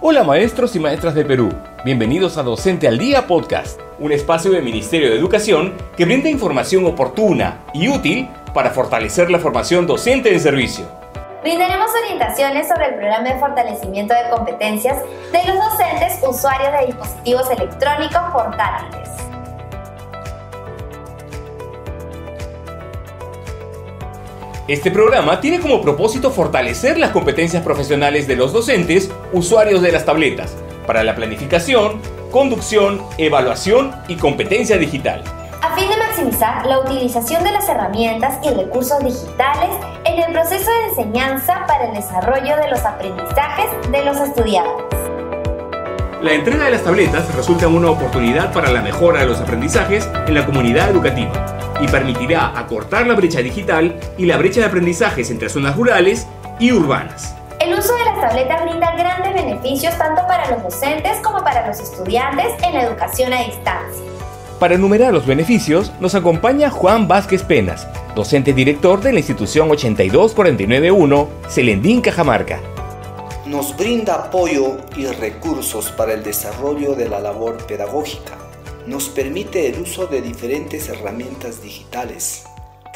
Hola maestros y maestras de Perú, bienvenidos a Docente al Día Podcast, un espacio del Ministerio de Educación que brinda información oportuna y útil para fortalecer la formación docente en servicio. Brindaremos orientaciones sobre el programa de fortalecimiento de competencias de los docentes usuarios de dispositivos electrónicos portátiles. Este programa tiene como propósito fortalecer las competencias profesionales de los docentes usuarios de las tabletas para la planificación, conducción, evaluación y competencia digital. A fin de maximizar la utilización de las herramientas y recursos digitales en el proceso de enseñanza para el desarrollo de los aprendizajes de los estudiantes. La entrega de las tabletas resulta una oportunidad para la mejora de los aprendizajes en la comunidad educativa y permitirá acortar la brecha digital y la brecha de aprendizajes entre zonas rurales y urbanas. El uso de las tabletas brinda grandes beneficios tanto para los docentes como para los estudiantes en la educación a distancia. Para enumerar los beneficios, nos acompaña Juan Vázquez Penas, docente director de la institución 82491 Celendín Cajamarca. Nos brinda apoyo y recursos para el desarrollo de la labor pedagógica nos permite el uso de diferentes herramientas digitales,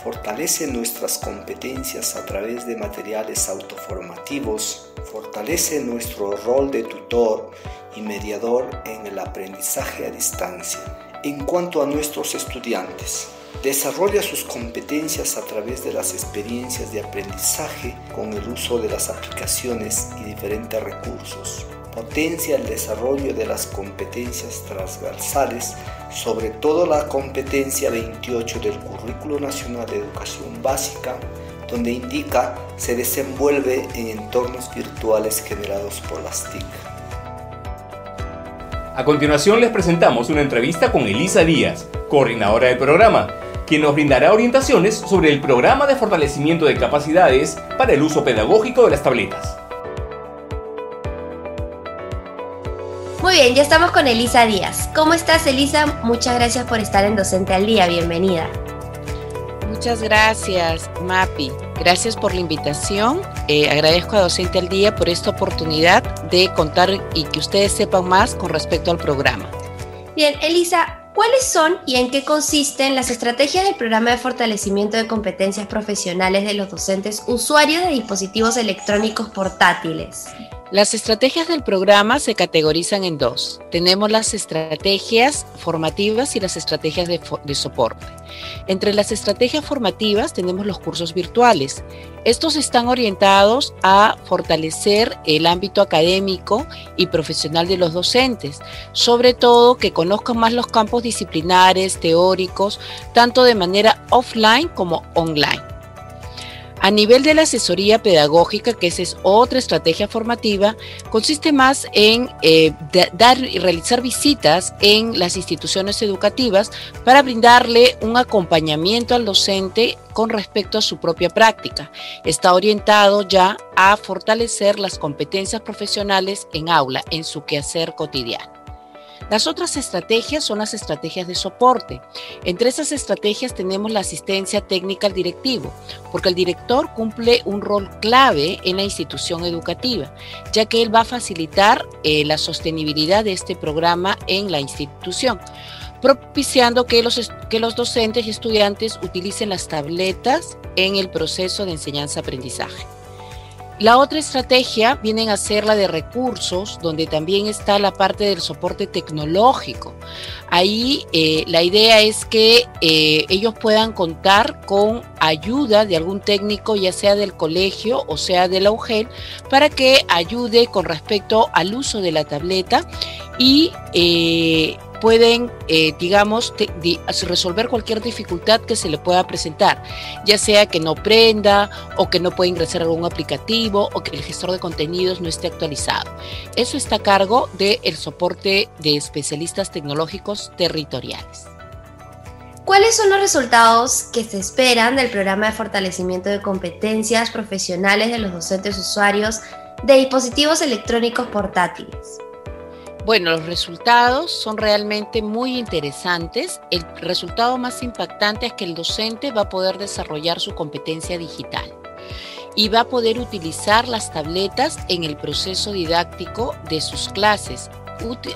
fortalece nuestras competencias a través de materiales autoformativos, fortalece nuestro rol de tutor y mediador en el aprendizaje a distancia. En cuanto a nuestros estudiantes, desarrolla sus competencias a través de las experiencias de aprendizaje con el uso de las aplicaciones y diferentes recursos potencia el desarrollo de las competencias transversales, sobre todo la competencia 28 del Currículo Nacional de Educación Básica, donde indica se desenvuelve en entornos virtuales generados por las TIC. A continuación les presentamos una entrevista con Elisa Díaz, coordinadora del programa, quien nos brindará orientaciones sobre el programa de fortalecimiento de capacidades para el uso pedagógico de las tabletas. Muy bien, ya estamos con Elisa Díaz. ¿Cómo estás, Elisa? Muchas gracias por estar en Docente al Día. Bienvenida. Muchas gracias, Mapi. Gracias por la invitación. Eh, agradezco a Docente al Día por esta oportunidad de contar y que ustedes sepan más con respecto al programa. Bien, Elisa, ¿cuáles son y en qué consisten las estrategias del programa de fortalecimiento de competencias profesionales de los docentes usuarios de dispositivos electrónicos portátiles? Las estrategias del programa se categorizan en dos. Tenemos las estrategias formativas y las estrategias de, soporte. Entre las estrategias formativas tenemos los cursos virtuales. Estos están orientados a fortalecer el ámbito académico y profesional de los docentes, sobre todo que conozcan más los campos disciplinares, teóricos, tanto de manera offline como online. A nivel de la asesoría pedagógica, que esa es otra estrategia formativa, consiste más en eh, dar y realizar visitas en las instituciones educativas para brindarle un acompañamiento al docente con respecto a su propia práctica. Está orientado ya a fortalecer las competencias profesionales en aula, en su quehacer cotidiano. Las otras estrategias son las estrategias de soporte. Entre esas estrategias tenemos la asistencia técnica al directivo, porque el director cumple un rol clave en la institución educativa, ya que él va a facilitar eh, la sostenibilidad de este programa en la institución propiciando que los, que los docentes y estudiantes utilicen las tabletas en el proceso de enseñanza-aprendizaje. La otra estrategia viene a ser la de recursos, donde también está la parte del soporte tecnológico. Ahí eh, la idea es que eh, ellos puedan contar con ayuda de algún técnico, ya sea del colegio o sea de la UGEL, para que ayude con respecto al uso de la tableta y eh, pueden, eh, digamos, resolver cualquier dificultad que se le pueda presentar, ya sea que no prenda o que no pueda ingresar a algún aplicativo o que el gestor de contenidos no esté actualizado. Eso está a cargo del soporte de especialistas tecnológicos territoriales. ¿Cuáles son los resultados que se esperan del programa de fortalecimiento de competencias profesionales de los docentes usuarios de dispositivos electrónicos portátiles? Bueno, los resultados son realmente muy interesantes. El resultado más impactante es que el docente va a poder desarrollar su competencia digital. y va a poder utilizar las tabletas en el proceso didáctico de sus clases,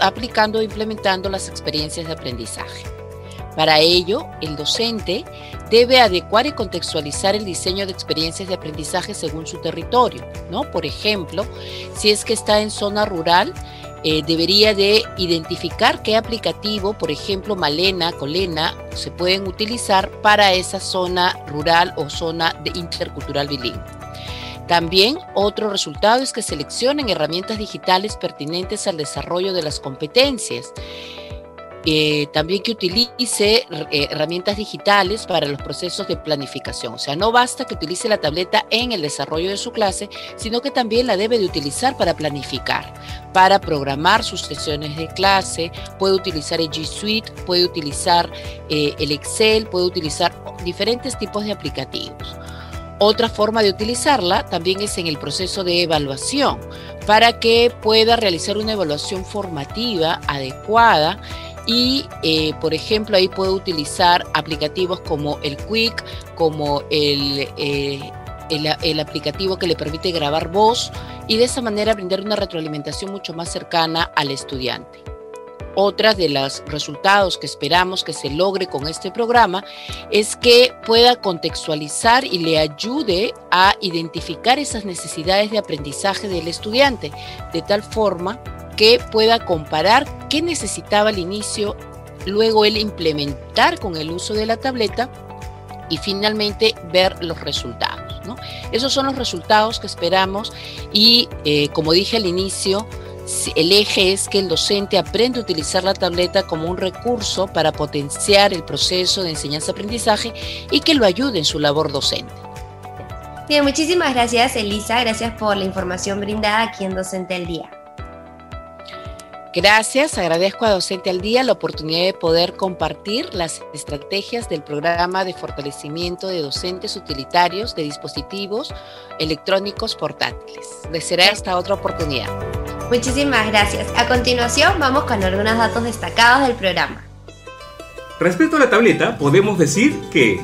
aplicando e implementando las experiencias de aprendizaje. Para ello, el docente debe adecuar y contextualizar el diseño de experiencias de aprendizaje según su territorio, ¿no? Por ejemplo, si es que está en zona rural, eh, debería de identificar qué aplicativo, por ejemplo, Malena, Colena, se pueden utilizar para esa zona rural o zona de intercultural bilingüe. También otro resultado es que seleccionen herramientas digitales pertinentes al desarrollo de las competencias. Eh, también que utilice eh, herramientas digitales para los procesos de planificación. O sea, no basta que utilice la tableta en el desarrollo de su clase, sino que también la debe de utilizar para planificar, para programar sus sesiones de clase, puede utilizar el G Suite, puede utilizar eh, el Excel, puede utilizar diferentes tipos de aplicativos. Otra forma de utilizarla también es en el proceso de evaluación, para que pueda realizar una evaluación formativa adecuada y, eh, por ejemplo, ahí puedo utilizar aplicativos como el Quick, como el, eh, el, aplicativo que le permite grabar voz y de esa manera brindar una retroalimentación mucho más cercana al estudiante. Otra de los resultados que esperamos que se logre con este programa es que pueda contextualizar y le ayude a identificar esas necesidades de aprendizaje del estudiante, de tal forma que pueda comparar qué necesitaba al inicio, luego él implementar con el uso de la tableta y finalmente ver los resultados. ¿no? Esos son los resultados que esperamos y eh, como dije al inicio, el eje es que el docente aprenda a utilizar la tableta como un recurso para potenciar el proceso de enseñanza-aprendizaje y que lo ayude en su labor docente. Bien, muchísimas gracias Elisa, gracias por la información brindada aquí en Docente al Día. Gracias, agradezco a Docente al Día la oportunidad de poder compartir las estrategias del programa de fortalecimiento de docentes utilitarios de dispositivos electrónicos portátiles. Les será hasta otra oportunidad. Muchísimas gracias. A continuación vamos con algunos datos destacados del programa. Respecto a la tableta, podemos decir que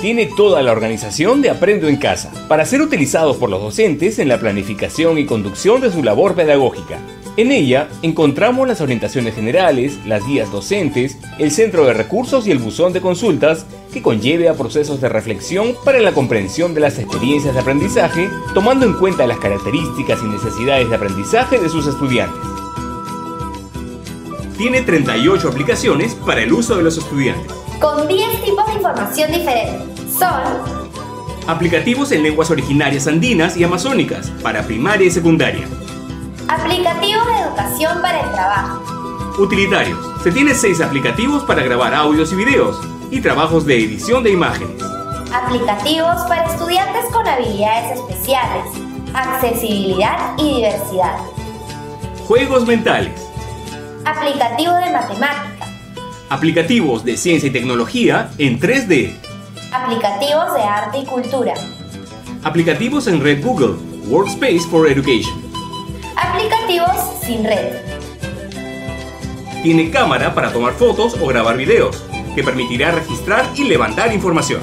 tiene toda la organización de Aprendo en Casa, para ser utilizados por los docentes en la planificación y conducción de su labor pedagógica. En ella encontramos las orientaciones generales, las guías docentes, el centro de recursos y el buzón de consultas que conlleve a procesos de reflexión para la comprensión de las experiencias de aprendizaje, tomando en cuenta las características y necesidades de aprendizaje de sus estudiantes. Tiene 38 aplicaciones para el uso de los estudiantes con 10 tipos de información diferentes. Son aplicativos en lenguas originarias andinas y amazónicas para primaria y secundaria. Aplicativos de educación para el trabajo. Utilitarios. Se tiene 6 aplicativos para grabar audios y videos y trabajos de edición de imágenes. Aplicativos para estudiantes con habilidades especiales, accesibilidad y diversidad. Juegos mentales. Aplicativo de matemáticas Aplicativos de ciencia y tecnología en 3D. Aplicativos de arte y cultura. Aplicativos en red Google, Workspace for Education. Aplicativos sin red. Tiene cámara para tomar fotos o grabar videos, que permitirá registrar y levantar información.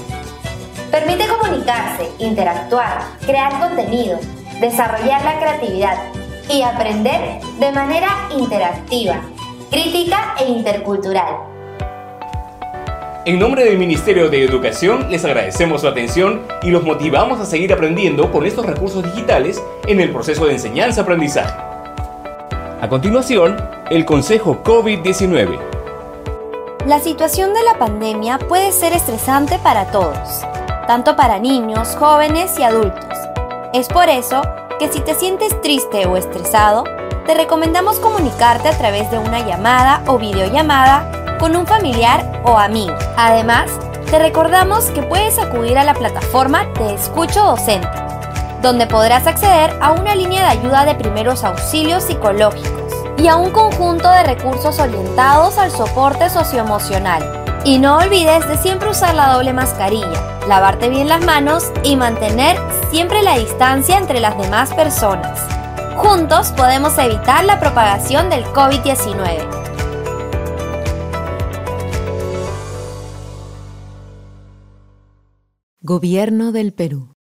Permite comunicarse, interactuar, crear contenido, desarrollar la creatividad y aprender de manera interactiva, crítica e intercultural. En nombre del Ministerio de Educación les agradecemos su atención y los motivamos a seguir aprendiendo con estos recursos digitales en el proceso de enseñanza-aprendizaje. A continuación, el Consejo COVID-19. La situación de la pandemia puede ser estresante para todos, tanto para niños, jóvenes y adultos. Es por eso que si te sientes triste o estresado, te recomendamos comunicarte a través de una llamada o videollamada con un familiar o amigo. Además, te recordamos que puedes acudir a la plataforma Te Escucho Docente, donde podrás acceder a una línea de ayuda de primeros auxilios psicológicos y a un conjunto de recursos orientados al soporte socioemocional. Y no olvides de siempre usar la doble mascarilla, lavarte bien las manos y mantener siempre la distancia entre las demás personas. Juntos podemos evitar la propagación del COVID-19. Gobierno del Perú.